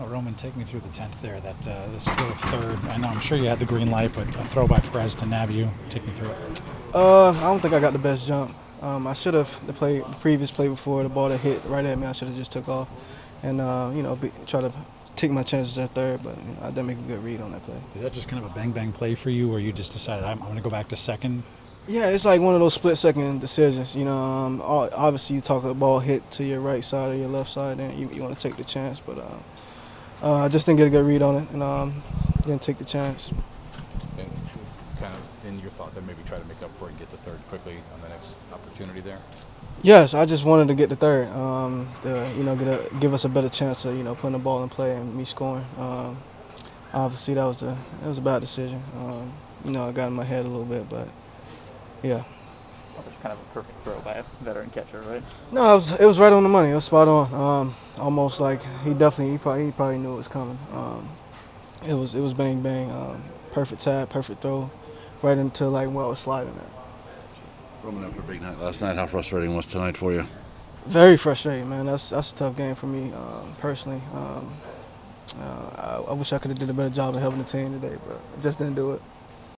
Oh, Roman, take me through the tenth there. That uh, the steal of third. I know. I'm sure you had the green light, but a throw by Perez to nab you. Take me through it. Uh, I don't think I got the best jump. Um, I should have the play, the previous play before the ball that hit right at me. I should have just took off, and uh, you know, be, try to take my chances at third. But you know, I didn't make a good read on that play. Is that just kind of a bang bang play for you, or you just decided I'm, I'm going to go back to second? Yeah, it's like one of those split second decisions. You know, um, obviously you talk a ball hit to your right side or your left side, and you, you want to take the chance. But uh, uh, I just didn't get a good read on it, and um, didn't take the chance. And kind of in your thought that maybe try to make up for it and get the third quickly on the next opportunity there. Yes, I just wanted to get the third. Um, to, you know, get a, give us a better chance of you know putting the ball in play and me scoring. Um, obviously, that was a that was a bad decision. Um, you know, I got in my head a little bit, but yeah. Also, kind of a perfect throw by a veteran catcher, right? No, it was it was right on the money. It was spot on. Um, almost like he definitely he probably he probably knew it was coming. Um, it was it was bang bang. Um, perfect tap, perfect throw, right into like where I was sliding at. Roman, after a big night last night, how frustrating was tonight for you? Very frustrating, man. That's that's a tough game for me um, personally. Um, uh, I, I wish I could have did a better job of helping the team today, but just didn't do it.